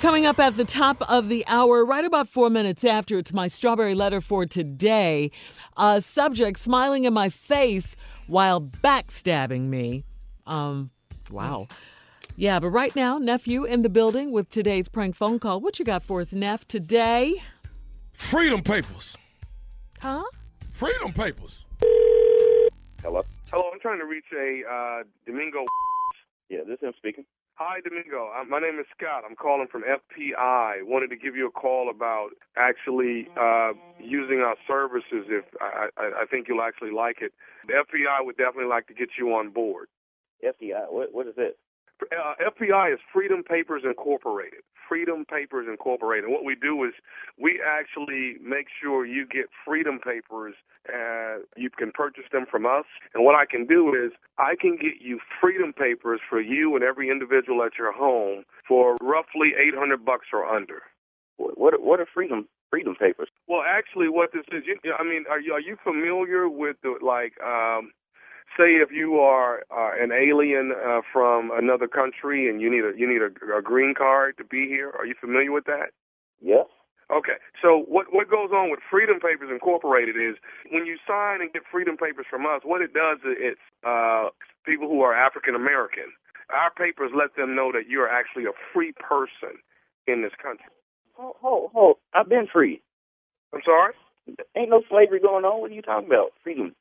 Coming up at the top of the hour, right about four minutes after, it's my strawberry letter for today. A subject smiling in my face while backstabbing me. Um, wow. Yeah, but right now, nephew in the building with today's prank phone call. What you got for us, Neff, today? Freedom Papers. Huh? Freedom Papers. Hello. Hello, I'm trying to reach a uh, Domingo. Yeah, this is him speaking. Hi, Domingo. Uh, my name is Scott. I'm calling from FPI. Wanted to give you a call about actually uh, using our services. If I, I, I think you'll actually like it. The FPI would definitely like to get you on board. FDI. What what is it? Uh, FPI is Freedom Papers Incorporated. Freedom Papers Incorporated. What we do is we actually make sure you get Freedom Papers. Uh, you can purchase them from us. And what I can do is I can get you Freedom Papers for you and every individual at your home for roughly 800 bucks or under. What what, what are freedom freedom papers? Well, actually, what this is, you, I mean, are you are you familiar with the like? Um, say if you are uh, an alien uh, from another country and you need a you need a, a green card to be here. Are you familiar with that? Yes. Okay. So what what goes on with Freedom Papers Incorporated is when you sign and get Freedom Papers from us, what it does is it's uh, people who are African American. Our papers let them know that you're actually a free person in this country. Hold hold hold. I've been free. I'm sorry. Ain't no slavery going on. What are you talking about? Freedom.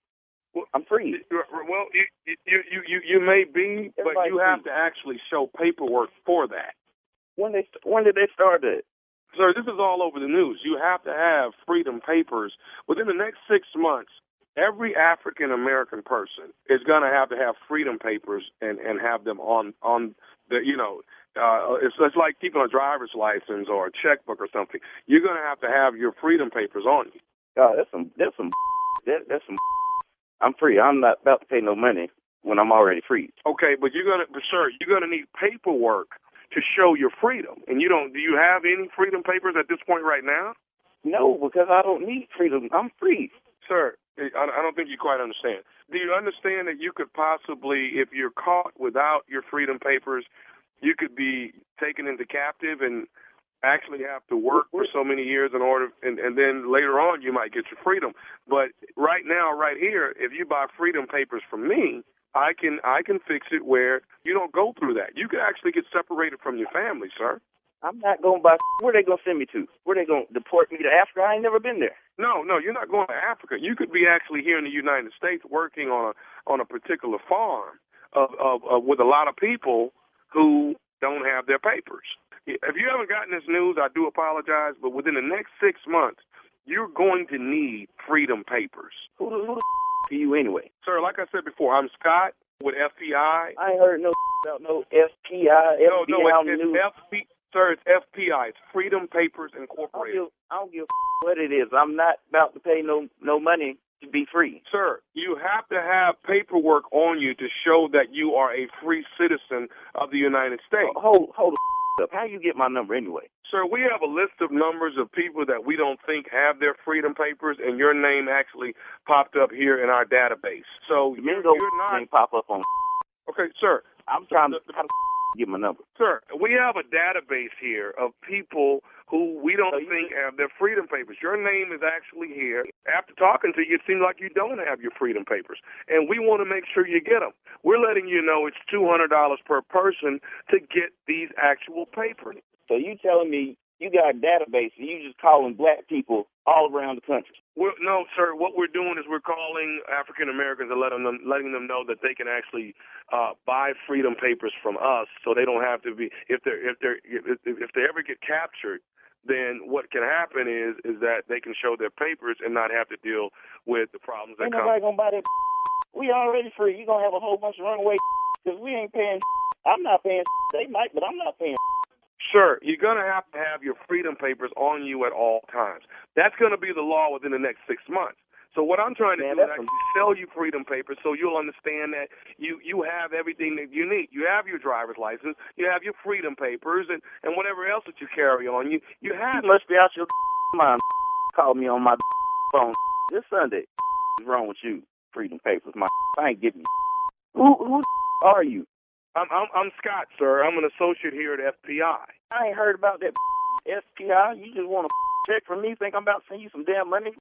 Well, I'm free. Well, you you you you, may be, but you have free. to actually show paperwork for that. When they when did they start that? Sir, this is all over the news. You have to have freedom papers within the next six months. Every African American person is going to have to have freedom papers and and have them on on the you know uh, it's it's like keeping a driver's license or a checkbook or something. You're going to have to have your freedom papers on you. God, that's some that's some that, that's some. I'm free. I'm not about to pay no money when I'm already free. Okay, but you're gonna, but sir, you're gonna need paperwork to show your freedom. And you don't. Do you have any freedom papers at this point right now? No, because I don't need freedom. I'm free. Sir, eh, I I don't think you quite understand. Do you understand that you could possibly, if you're caught without your freedom papers, you could be taken into captive and actually have to work for so many years in order, and, and then later on you might get your freedom. But right now, right here, if you buy freedom papers from me, I can I can fix it where you don't go through that. You can actually get separated from your family, sir. I'm not going by. Where they gonna send me to? Where they gonna deport me to Africa? I ain't never been there. No, no, you're not going to Africa. You could be actually here in the United States working on a on a particular farm of, of, of with a lot of people who don't have their papers. If you haven't gotten this news, I do apologize, but within the next six months, you're going to need freedom papers. Who the, who the are you anyway? Sir, like I said before, I'm Scott with FPI. I ain't heard no about no FPI, No, no, FBI it's, news. it's FP, sir, it's FPI. It's Freedom Papers I don't Incorporated. give, I don't give a what it is. I'm not about to pay no no money to be free. Sir, you have to have paperwork on you to show that you are a free citizen of the United States. Hold hold the up. How you get my number anyway? Sir, we have a list of numbers of people that we don't think have their freedom papers, and your name actually popped up here in our database. So you're, Mingo you're not pop up on. okay, sir. I'm trying to how the get my number. Sir, we have a database here of people who we don't think have their freedom papers. Your name is actually here. After talking to you, it seems like you don't have your freedom papers, and we want to make sure you get them. We're letting you know it's two hundred dollars per person to get these actual papers. So you telling me you got a database and you just calling black people all around the country? We're, no, sir. What we're doing is we're calling African Americans and letting them letting them know that they can actually uh, buy freedom papers from us, so they don't have to be if they're if they're if, if they ever get captured. Then what can happen is is that they can show their papers and not have to deal with the problems that Ain't come. nobody gonna buy that. We already free. You gonna have a whole bunch of runaway because we ain't paying. I'm not paying. They might, but I'm not paying. Sir, you're going to have to have your freedom papers on you at all times. That's going to be the law within the next six months. So what I'm trying to Man, do is actually sell you freedom papers so you'll understand that you you have everything that you need. You have your driver's license, you have your freedom papers, and and whatever else that you carry on you. You have. You must be out your mind. Call me on my phone this Sunday. What's wrong with you? Freedom papers, my. I ain't giving you. Who who are you? I'm I'm, I'm Scott, sir. I'm an associate here at FPI. I ain't heard about that SPI. You just want to check from me? Think I'm about to send you some damn money?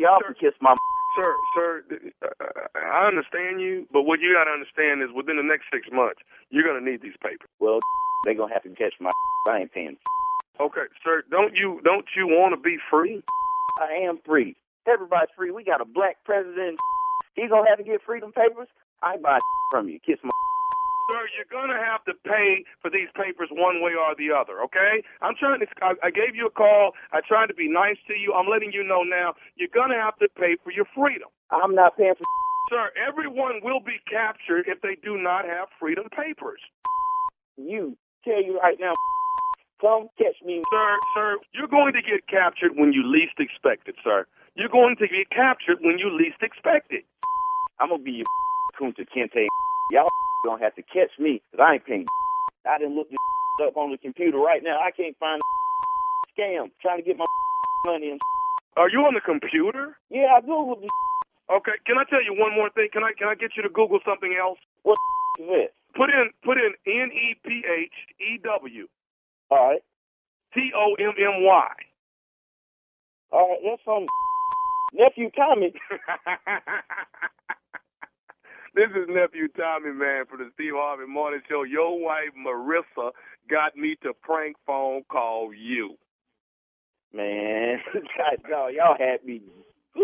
Y'all can kiss my. Sir, sir, uh, I understand you, but what you got to understand is within the next six months, you're going to need these papers. Well, they gonna have to catch my. I ain't paying. Okay, sir, don't you don't you want to be free? I am free. Everybody's free. We got a black president. He gonna have to get freedom papers. I ain't buy from you. Kiss my. Sir, you're gonna have to pay for these papers one way or the other. Okay? I'm trying to. I, I gave you a call. I tried to be nice to you. I'm letting you know now. You're gonna have to pay for your freedom. I'm not paying for. Sir, everyone will be captured if they do not have freedom papers. You tell you right now. Come catch me. Sir, sir, you're going to get captured when you least expect it, sir. You're going to get captured when you least expect it. I'm gonna be your Kunta Kinte. Y'all gonna have to catch me because I ain't paying. I didn't look this up on the computer right now. I can't find scam trying to get my money. And Are you on the computer? yeah, I googled this. Okay. Can I tell you one more thing? Can I can I get you to Google something else? What is this? Put in put in N E P H E W All right, T O M M Y. all right. That's some nephew Tommy. This is nephew Tommy, man, from the Steve Harvey Morning Show. Your wife Marissa got me to prank phone call you. Man, dog, y'all had me. I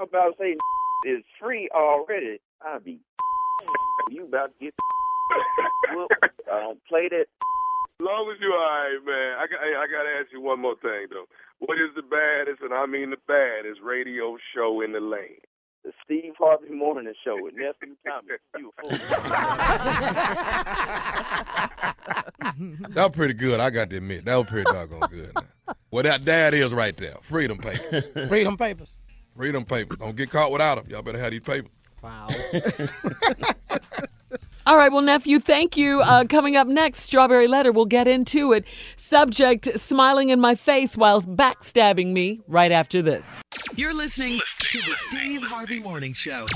was about to say is free already. I'll be. You about to get. I don't uh, play that. As long as you all right, man. I got, I got to ask you one more thing though. What is the baddest, and I mean the baddest, radio show in the land? The Steve Harvey Morning Show with nephew Tommy. You a fool. That was pretty good. I got to admit, that was pretty doggone good. Now. Well, that dad is right there. Freedom papers. Freedom papers. Freedom papers. Don't get caught without them. Y'all better have these papers. Wow. All right, well, nephew, thank you. Uh, coming up next, Strawberry Letter. We'll get into it. Subject smiling in my face while backstabbing me right after this. You're listening to the Steve Harvey Morning Show.